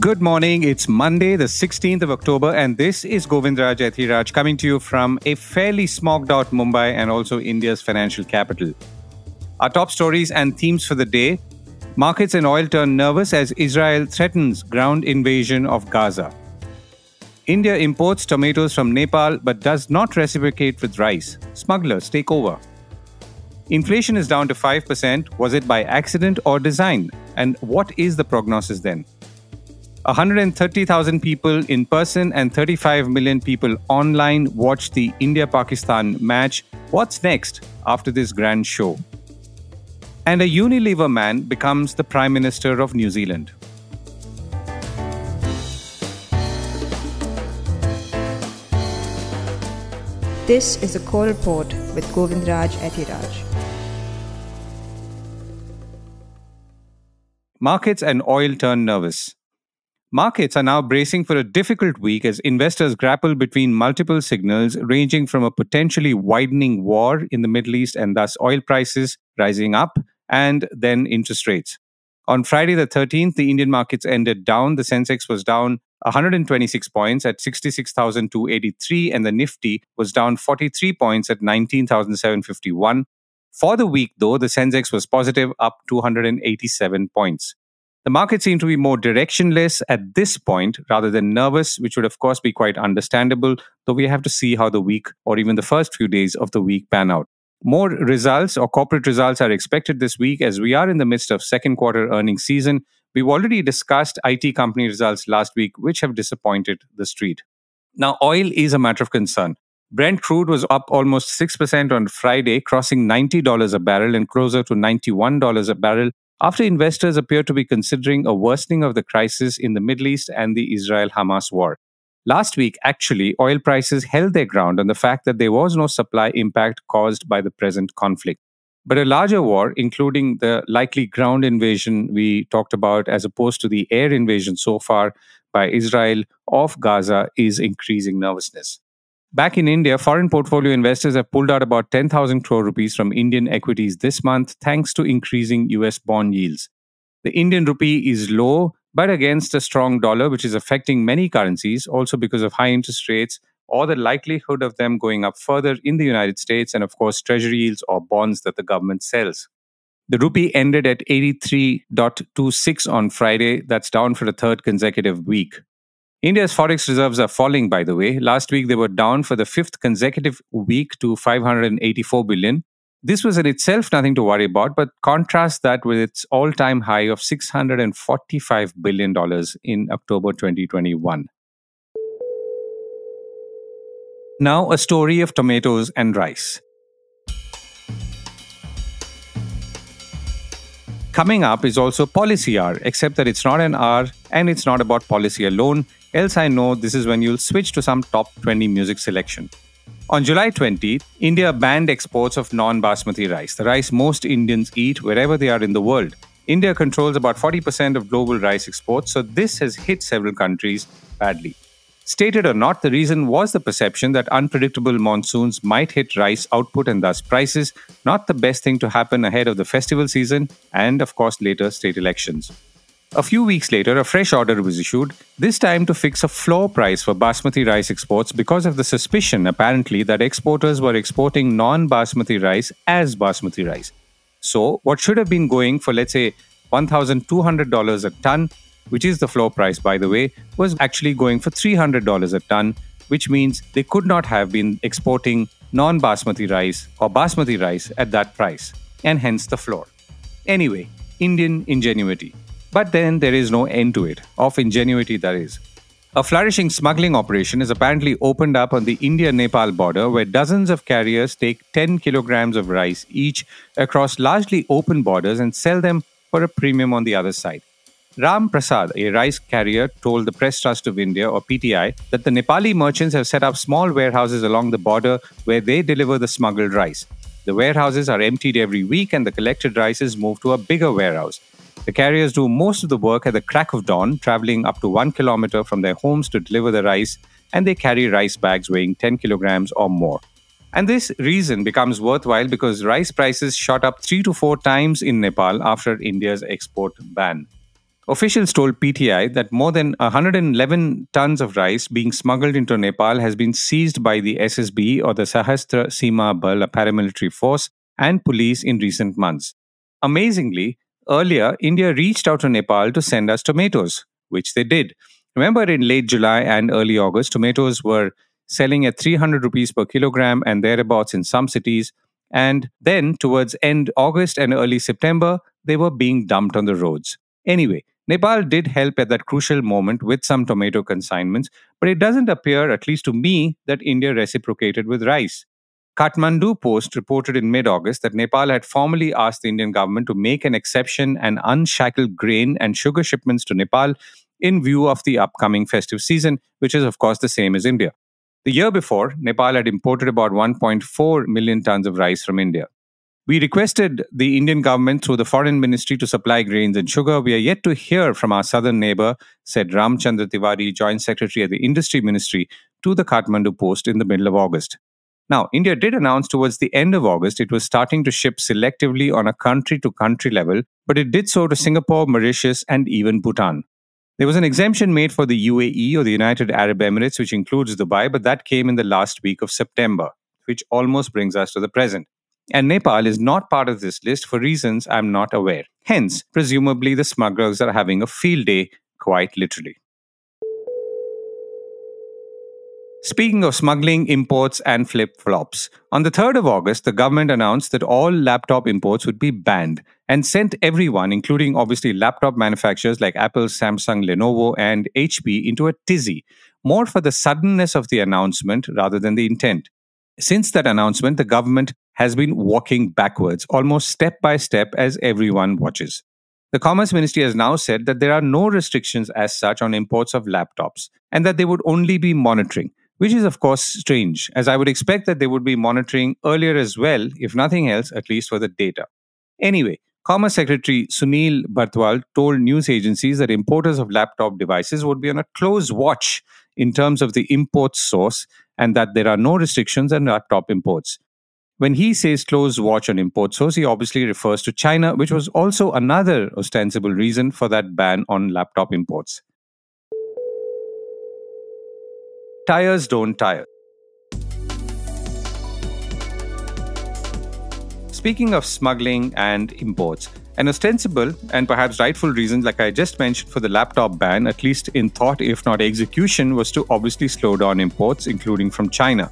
Good morning. It's Monday, the 16th of October, and this is Govindraj Ethiraj coming to you from a fairly smogged out Mumbai and also India's financial capital. Our top stories and themes for the day markets and oil turn nervous as Israel threatens ground invasion of Gaza. India imports tomatoes from Nepal but does not reciprocate with rice. Smugglers take over. Inflation is down to 5%. Was it by accident or design? And what is the prognosis then? 130,000 people in person and 35 million people online watched the India Pakistan match. What's next after this grand show? And a Unilever man becomes the Prime Minister of New Zealand. This is a core report with Govindraj Ethiraj. Markets and oil turn nervous. Markets are now bracing for a difficult week as investors grapple between multiple signals ranging from a potentially widening war in the Middle East and thus oil prices rising up and then interest rates. On Friday the 13th, the Indian markets ended down. The Sensex was down 126 points at 66,283 and the Nifty was down 43 points at 19,751. For the week though, the Sensex was positive up 287 points. The market seemed to be more directionless at this point rather than nervous, which would, of course, be quite understandable, though we have to see how the week or even the first few days of the week pan out. More results or corporate results are expected this week as we are in the midst of second quarter earnings season. We've already discussed IT company results last week, which have disappointed the street. Now, oil is a matter of concern. Brent crude was up almost 6% on Friday, crossing $90 a barrel and closer to $91 a barrel after investors appear to be considering a worsening of the crisis in the Middle East and the Israel Hamas war. Last week, actually, oil prices held their ground on the fact that there was no supply impact caused by the present conflict. But a larger war, including the likely ground invasion we talked about, as opposed to the air invasion so far by Israel of Gaza, is increasing nervousness. Back in India, foreign portfolio investors have pulled out about 10,000 crore rupees from Indian equities this month thanks to increasing US bond yields. The Indian rupee is low, but against a strong dollar, which is affecting many currencies, also because of high interest rates or the likelihood of them going up further in the United States, and of course, treasury yields or bonds that the government sells. The rupee ended at 83.26 on Friday. That's down for the third consecutive week. India's forex reserves are falling, by the way. Last week, they were down for the fifth consecutive week to 584 billion. This was in itself nothing to worry about, but contrast that with its all time high of $645 billion in October 2021. Now, a story of tomatoes and rice. Coming up is also Policy Hour, except that it's not an hour and it's not about policy alone. Else, I know this is when you'll switch to some top 20 music selection. On July 20, India banned exports of non basmati rice, the rice most Indians eat wherever they are in the world. India controls about 40% of global rice exports, so this has hit several countries badly. Stated or not, the reason was the perception that unpredictable monsoons might hit rice output and thus prices, not the best thing to happen ahead of the festival season and, of course, later state elections. A few weeks later, a fresh order was issued, this time to fix a floor price for basmati rice exports because of the suspicion, apparently, that exporters were exporting non basmati rice as basmati rice. So, what should have been going for, let's say, $1,200 a ton, which is the floor price, by the way, was actually going for $300 a ton, which means they could not have been exporting non basmati rice or basmati rice at that price, and hence the floor. Anyway, Indian ingenuity. But then there is no end to it, of ingenuity that is. A flourishing smuggling operation is apparently opened up on the India Nepal border where dozens of carriers take 10 kilograms of rice each across largely open borders and sell them for a premium on the other side. Ram Prasad, a rice carrier, told the Press Trust of India, or PTI, that the Nepali merchants have set up small warehouses along the border where they deliver the smuggled rice. The warehouses are emptied every week and the collected rice is moved to a bigger warehouse. The carriers do most of the work at the crack of dawn, traveling up to one kilometer from their homes to deliver the rice, and they carry rice bags weighing 10 kilograms or more. And this reason becomes worthwhile because rice prices shot up three to four times in Nepal after India's export ban. Officials told PTI that more than 111 tons of rice being smuggled into Nepal has been seized by the SSB or the Sashastra Seema Bal, a paramilitary force, and police in recent months. Amazingly, earlier, India reached out to Nepal to send us tomatoes, which they did. Remember, in late July and early August, tomatoes were selling at 300 rupees per kilogram and thereabouts in some cities. And then, towards end August and early September, they were being dumped on the roads. Anyway, Nepal did help at that crucial moment with some tomato consignments, but it doesn't appear, at least to me, that India reciprocated with rice. Kathmandu Post reported in mid August that Nepal had formally asked the Indian government to make an exception and unshackle grain and sugar shipments to Nepal in view of the upcoming festive season, which is, of course, the same as India. The year before, Nepal had imported about 1.4 million tons of rice from India. We requested the Indian government through the foreign ministry to supply grains and sugar. We are yet to hear from our southern neighbor, said Ramchandra Tiwari, joint secretary at the industry ministry, to the Kathmandu Post in the middle of August. Now, India did announce towards the end of August it was starting to ship selectively on a country to country level, but it did so to Singapore, Mauritius, and even Bhutan. There was an exemption made for the UAE or the United Arab Emirates, which includes Dubai, but that came in the last week of September, which almost brings us to the present and Nepal is not part of this list for reasons I'm not aware. Hence, presumably the smugglers are having a field day, quite literally. Speaking of smuggling, imports, and flip flops, on the 3rd of August, the government announced that all laptop imports would be banned and sent everyone, including obviously laptop manufacturers like Apple, Samsung, Lenovo, and HP, into a tizzy, more for the suddenness of the announcement rather than the intent. Since that announcement, the government has been walking backwards, almost step by step, as everyone watches. The Commerce Ministry has now said that there are no restrictions as such on imports of laptops and that they would only be monitoring, which is, of course, strange, as I would expect that they would be monitoring earlier as well, if nothing else, at least for the data. Anyway, Commerce Secretary Sunil Barthwal told news agencies that importers of laptop devices would be on a close watch in terms of the import source and that there are no restrictions on laptop imports. When he says close watch on import source, he obviously refers to China, which was also another ostensible reason for that ban on laptop imports. Tires don't tire. Speaking of smuggling and imports, an ostensible and perhaps rightful reason, like I just mentioned, for the laptop ban, at least in thought, if not execution, was to obviously slow down imports, including from China.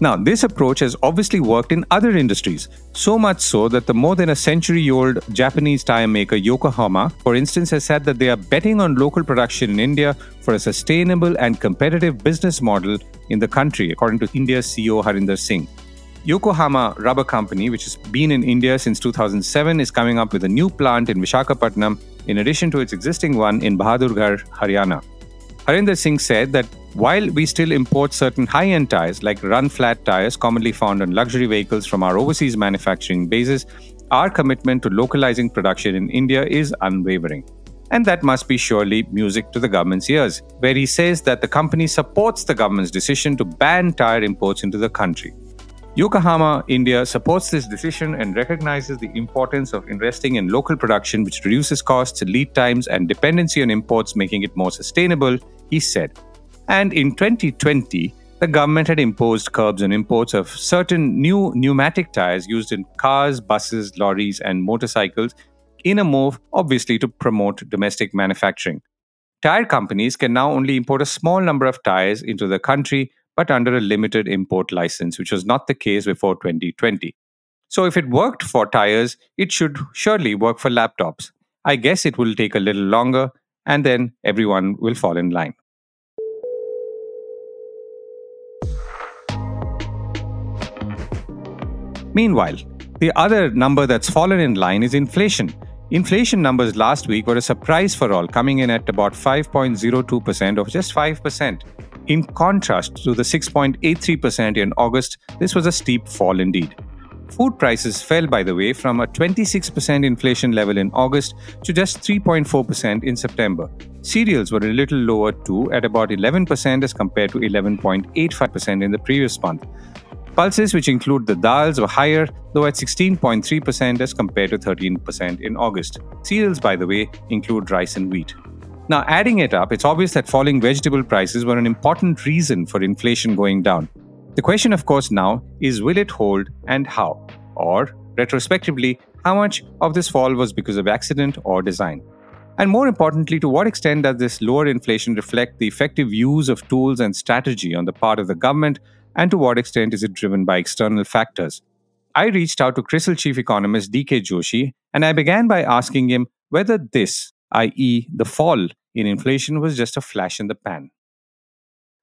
Now, this approach has obviously worked in other industries, so much so that the more than a century old Japanese tire maker Yokohama, for instance, has said that they are betting on local production in India for a sustainable and competitive business model in the country, according to India's CEO Harinder Singh. Yokohama Rubber Company, which has been in India since 2007, is coming up with a new plant in Vishakhapatnam in addition to its existing one in Bahadurgarh, Haryana. Harinder Singh said that while we still import certain high end tires like run flat tires commonly found on luxury vehicles from our overseas manufacturing bases, our commitment to localizing production in India is unwavering. And that must be surely music to the government's ears, where he says that the company supports the government's decision to ban tire imports into the country. Yokohama, India supports this decision and recognizes the importance of investing in local production, which reduces costs, lead times, and dependency on imports, making it more sustainable, he said. And in 2020, the government had imposed curbs on imports of certain new pneumatic tires used in cars, buses, lorries, and motorcycles in a move, obviously, to promote domestic manufacturing. Tire companies can now only import a small number of tires into the country but under a limited import license, which was not the case before 2020. So, if it worked for tires, it should surely work for laptops. I guess it will take a little longer, and then everyone will fall in line. Meanwhile, the other number that's fallen in line is inflation. Inflation numbers last week were a surprise for all, coming in at about 5.02% or just 5%. In contrast to the 6.83% in August, this was a steep fall indeed. Food prices fell, by the way, from a 26% inflation level in August to just 3.4% in September. Cereals were a little lower too, at about 11% as compared to 11.85% in the previous month. Pulses, which include the dals, were higher, though at 16.3% as compared to 13% in August. Cereals, by the way, include rice and wheat. Now, adding it up, it's obvious that falling vegetable prices were an important reason for inflation going down. The question, of course, now is will it hold and how? Or, retrospectively, how much of this fall was because of accident or design? And more importantly, to what extent does this lower inflation reflect the effective use of tools and strategy on the part of the government, and to what extent is it driven by external factors? I reached out to CRISIL chief economist DK Joshi, and I began by asking him whether this, i.e., the fall in inflation, was just a flash in the pan.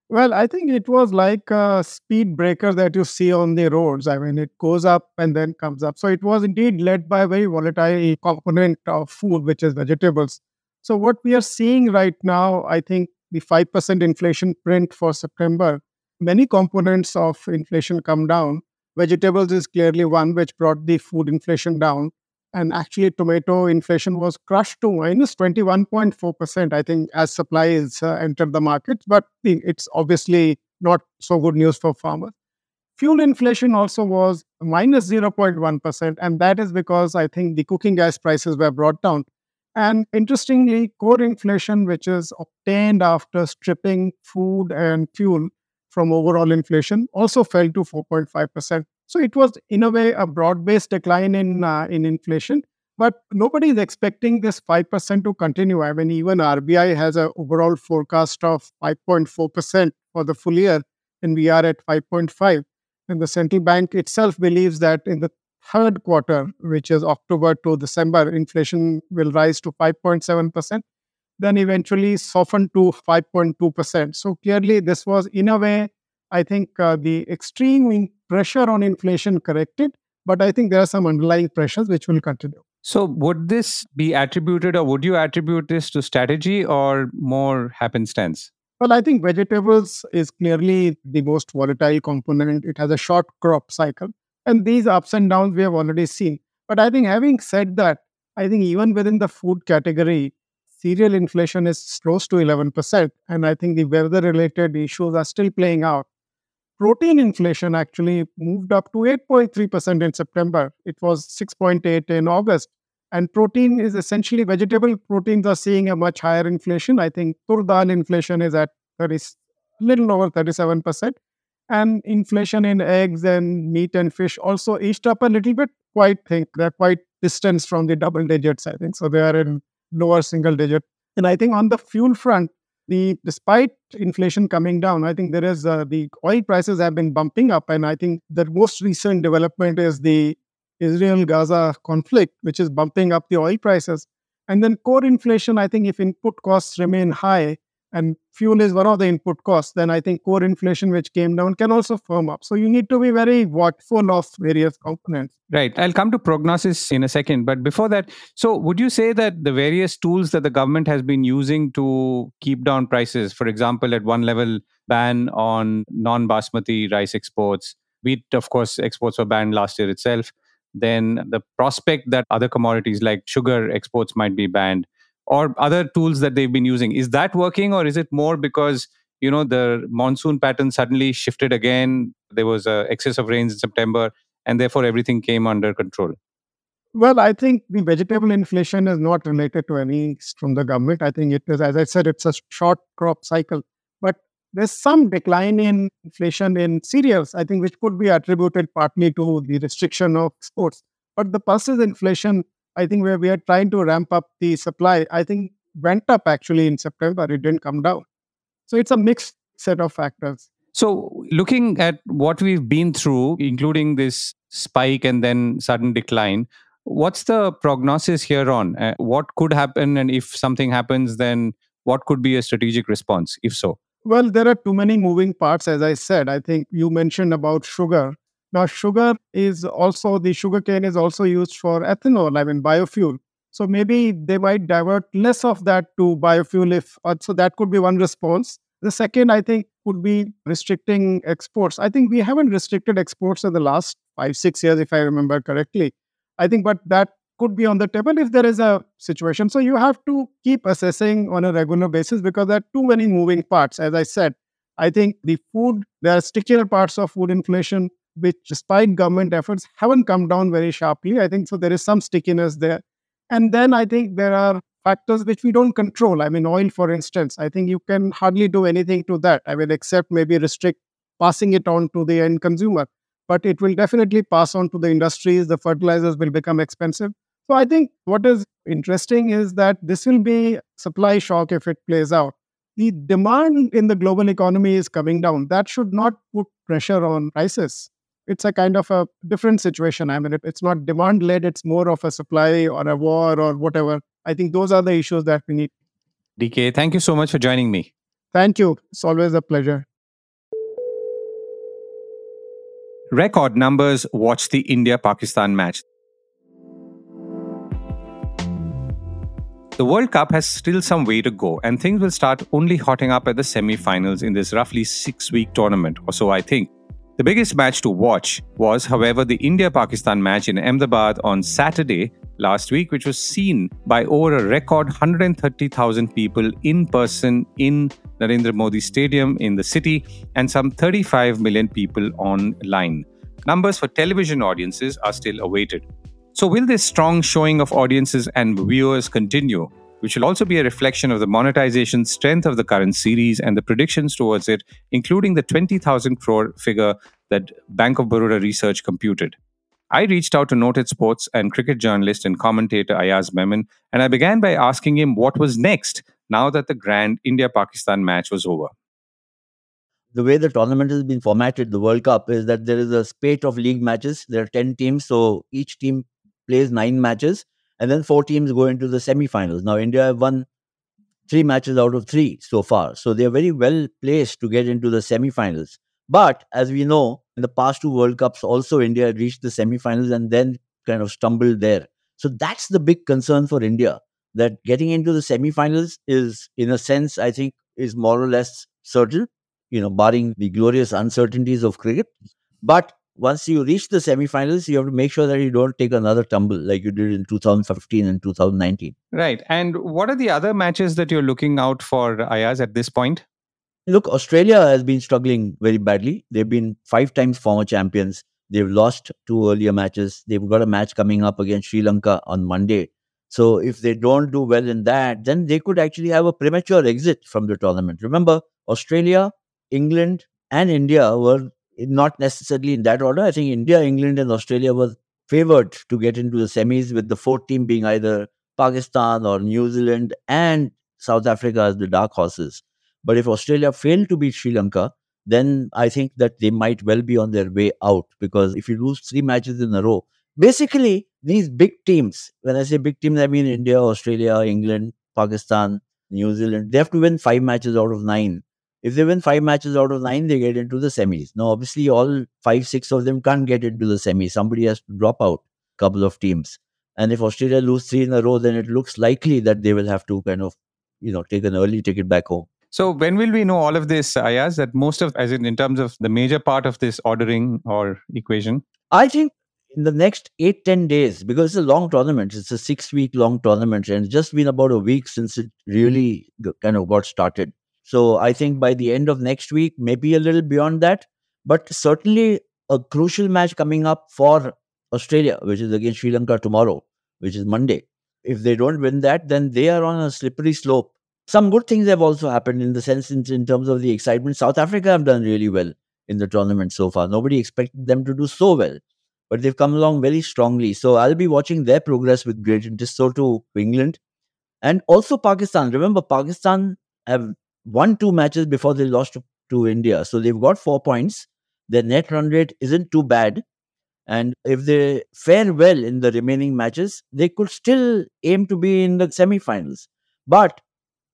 Well, I think it was like a speed breaker that you see on the roads. I mean, it goes up and then comes up. So it was indeed led by a very volatile component of food, which is vegetables. So what we are seeing right now, I think the 5% inflation print for September, many components of inflation come down. Vegetables is clearly one which brought the food inflation down and actually tomato inflation was crushed to minus 21.4% i think as supplies uh, entered the market. But it's obviously not so good news for farmers. Fuel inflation also was minus 0.1 and that is because i think the cooking gas prices were brought down. And interestingly core inflation which is obtained after stripping food and fuel from overall inflation also fell to 4.5% so it was, in a way, a broad-based decline in uh, in inflation. But nobody is expecting this five percent to continue. I mean, even RBI has an overall forecast of five point four percent for the full year, and we are at five point five. And the central bank itself believes that in the third quarter, which is October to December, inflation will rise to 5.7%, then eventually soften to 5.2%. So clearly, this was, in a way, I think uh, the extreme pressure on inflation corrected, but I think there are some underlying pressures which will continue. So, would this be attributed, or would you attribute this to strategy or more happenstance? Well, I think vegetables is clearly the most volatile component. It has a short crop cycle, and these ups and downs we have already seen. But I think, having said that, I think even within the food category, cereal inflation is close to 11%. And I think the weather related issues are still playing out protein inflation actually moved up to 8.3% in September. It was 6.8 in August. And protein is essentially vegetable proteins are seeing a much higher inflation. I think tur dal inflation is at 30, little over 37%. And inflation in eggs and meat and fish also eased up a little bit. Quite think they're quite distant from the double digits, I think. So they are in lower single digit. And I think on the fuel front, the despite inflation coming down, I think there is uh, the oil prices have been bumping up, and I think the most recent development is the Israel-Gaza conflict, which is bumping up the oil prices. And then core inflation, I think if input costs remain high, and fuel is one of the input costs, then I think core inflation, which came down, can also firm up. So you need to be very watchful of various components. Right. I'll come to prognosis in a second. But before that, so would you say that the various tools that the government has been using to keep down prices, for example, at one level, ban on non basmati rice exports, wheat, of course, exports were banned last year itself. Then the prospect that other commodities like sugar exports might be banned or other tools that they've been using. Is that working or is it more because you know the monsoon pattern suddenly shifted again there was a excess of rains in september and therefore everything came under control? Well i think the vegetable inflation is not related to any from the government. I think it is as i said it's a short crop cycle. But there's some decline in inflation in cereals i think which could be attributed partly to the restriction of exports. But the pulses inflation I think where we are trying to ramp up the supply, I think went up actually in September. It didn't come down. So it's a mixed set of factors. So, looking at what we've been through, including this spike and then sudden decline, what's the prognosis here on? Uh, what could happen? And if something happens, then what could be a strategic response, if so? Well, there are too many moving parts, as I said. I think you mentioned about sugar. Now, sugar is also, the sugar cane is also used for ethanol, I mean, biofuel. So maybe they might divert less of that to biofuel if, uh, so that could be one response. The second, I think, would be restricting exports. I think we haven't restricted exports in the last five, six years, if I remember correctly. I think, but that could be on the table if there is a situation. So you have to keep assessing on a regular basis because there are too many moving parts. As I said, I think the food, there are stickier parts of food inflation which, despite government efforts, haven't come down very sharply. I think so. There is some stickiness there. And then I think there are factors which we don't control. I mean, oil, for instance, I think you can hardly do anything to that. I mean, except maybe restrict passing it on to the end consumer. But it will definitely pass on to the industries. The fertilizers will become expensive. So I think what is interesting is that this will be supply shock if it plays out. The demand in the global economy is coming down. That should not put pressure on prices it's a kind of a different situation. I mean, it's not demand led, it's more of a supply or a war or whatever. I think those are the issues that we need. DK, thank you so much for joining me. Thank you. It's always a pleasure. Record numbers watch the India Pakistan match. The World Cup has still some way to go, and things will start only hotting up at the semi finals in this roughly six week tournament, or so I think. The biggest match to watch was, however, the India Pakistan match in Ahmedabad on Saturday last week, which was seen by over a record 130,000 people in person in Narendra Modi Stadium in the city and some 35 million people online. Numbers for television audiences are still awaited. So, will this strong showing of audiences and viewers continue? Which will also be a reflection of the monetization strength of the current series and the predictions towards it, including the 20,000 crore figure that Bank of Baroda research computed. I reached out to noted sports and cricket journalist and commentator Ayaz Memon, and I began by asking him what was next now that the grand India Pakistan match was over. The way the tournament has been formatted, the World Cup, is that there is a spate of league matches. There are 10 teams, so each team plays nine matches and then four teams go into the semi-finals. Now India have won three matches out of three so far, so they are very well placed to get into the semi-finals. But as we know, in the past two World Cups, also India reached the semi-finals and then kind of stumbled there. So that's the big concern for India. That getting into the semi-finals is, in a sense, I think, is more or less certain. You know, barring the glorious uncertainties of cricket. But once you reach the semifinals, you have to make sure that you don't take another tumble like you did in 2015 and 2019. Right. And what are the other matches that you're looking out for, Ayaz, at this point? Look, Australia has been struggling very badly. They've been five times former champions. They've lost two earlier matches. They've got a match coming up against Sri Lanka on Monday. So if they don't do well in that, then they could actually have a premature exit from the tournament. Remember, Australia, England, and India were not necessarily in that order. I think India, England, and Australia were favored to get into the semis, with the fourth team being either Pakistan or New Zealand and South Africa as the dark horses. But if Australia failed to beat Sri Lanka, then I think that they might well be on their way out because if you lose three matches in a row, basically these big teams, when I say big teams, I mean India, Australia, England, Pakistan, New Zealand, they have to win five matches out of nine if they win five matches out of nine, they get into the semis. Now, obviously, all five, six of them can't get into the semis. Somebody has to drop out a couple of teams. And if Australia lose three in a row, then it looks likely that they will have to kind of, you know, take an early ticket back home. So when will we know all of this, uh, Ayaz? That most of, as in, in terms of the major part of this ordering or equation? I think in the next eight ten days, because it's a long tournament, it's a six week long tournament, and it's just been about a week since it really kind of got started. So I think by the end of next week, maybe a little beyond that, but certainly a crucial match coming up for Australia, which is against Sri Lanka tomorrow, which is Monday. If they don't win that, then they are on a slippery slope. Some good things have also happened in the sense in, in terms of the excitement. South Africa have done really well in the tournament so far. Nobody expected them to do so well, but they've come along very strongly. So I'll be watching their progress with great interest. So to England and also Pakistan. Remember, Pakistan have won two matches before they lost to, to India. So they've got four points. Their net run rate isn't too bad. And if they fare well in the remaining matches, they could still aim to be in the semi-finals. But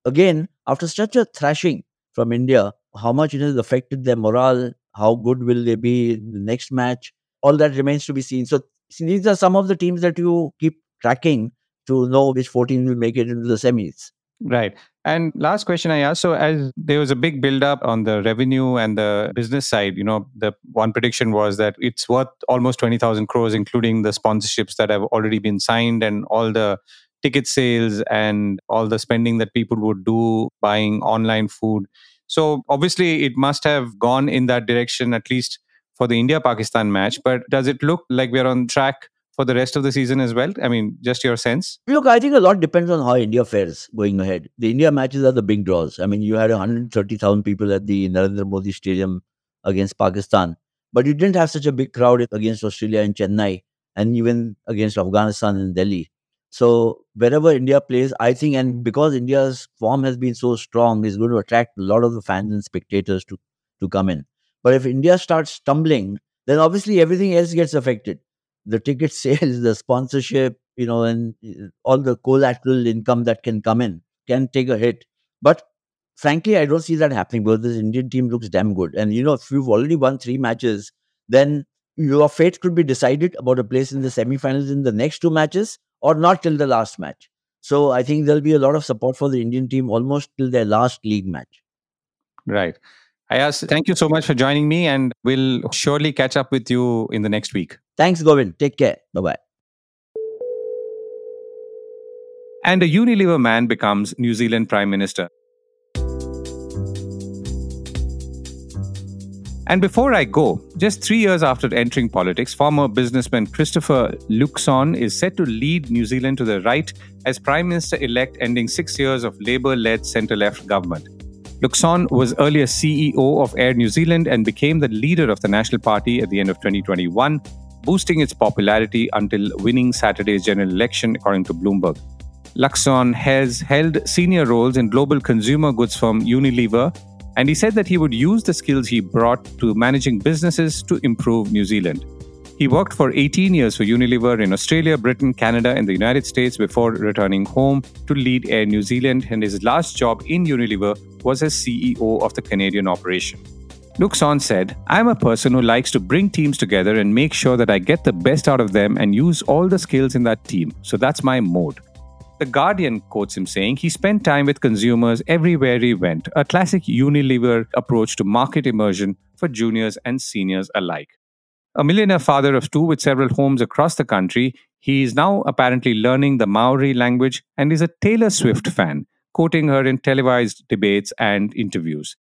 again, after such a thrashing from India, how much it has affected their morale, how good will they be in the next match, all that remains to be seen. So these are some of the teams that you keep tracking to know which 14 will make it into the semis. Right. And last question I asked so, as there was a big build up on the revenue and the business side, you know, the one prediction was that it's worth almost 20,000 crores, including the sponsorships that have already been signed and all the ticket sales and all the spending that people would do buying online food. So, obviously, it must have gone in that direction, at least for the India Pakistan match, but does it look like we're on track for the rest of the season as well? I mean, just your sense? Look, I think a lot depends on how India fares going ahead. The India matches are the big draws. I mean, you had 130,000 people at the Narendra Modi Stadium against Pakistan, but you didn't have such a big crowd against Australia in Chennai and even against Afghanistan in Delhi. So wherever India plays, I think, and because India's form has been so strong, is going to attract a lot of the fans and spectators to to come in. But if India starts stumbling, then obviously everything else gets affected. The ticket sales, the sponsorship, you know, and uh, all the collateral income that can come in can take a hit. But frankly, I don't see that happening because this Indian team looks damn good. And you know, if you've already won three matches, then your fate could be decided about a place in the semi-finals in the next two matches or not till the last match. So I think there'll be a lot of support for the Indian team almost till their last league match. Right. Ayaz, thank you so much for joining me, and we'll surely catch up with you in the next week. Thanks, Govind. Take care. Bye bye. And a Unilever man becomes New Zealand Prime Minister. And before I go, just three years after entering politics, former businessman Christopher Luxon is set to lead New Zealand to the right as Prime Minister elect, ending six years of Labour led centre left government. Luxon was earlier CEO of Air New Zealand and became the leader of the National Party at the end of 2021, boosting its popularity until winning Saturday's general election, according to Bloomberg. Luxon has held senior roles in global consumer goods firm Unilever and he said that he would use the skills he brought to managing businesses to improve New Zealand. He worked for 18 years for Unilever in Australia, Britain, Canada, and the United States before returning home to lead Air New Zealand, and his last job in Unilever was as CEO of the Canadian operation. Luxon said, I'm a person who likes to bring teams together and make sure that I get the best out of them and use all the skills in that team. So that's my mode. The Guardian quotes him saying he spent time with consumers everywhere he went, a classic Unilever approach to market immersion for juniors and seniors alike. A millionaire father of two with several homes across the country, he is now apparently learning the Maori language and is a Taylor Swift fan, quoting her in televised debates and interviews.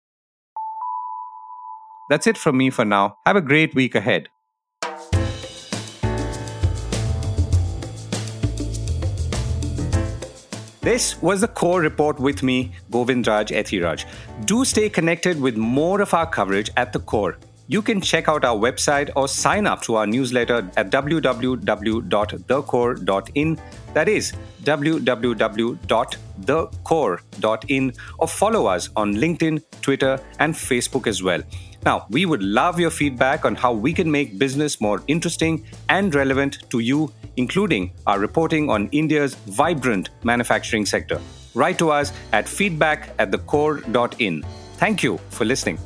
That's it from me for now. Have a great week ahead. This was the core report with me, Govindraj Ethiraj. Do stay connected with more of our coverage at the core. You can check out our website or sign up to our newsletter at www.thecore.in. That is www.thecore.in or follow us on LinkedIn, Twitter, and Facebook as well. Now, we would love your feedback on how we can make business more interesting and relevant to you, including our reporting on India's vibrant manufacturing sector. Write to us at feedback at thecore.in. Thank you for listening.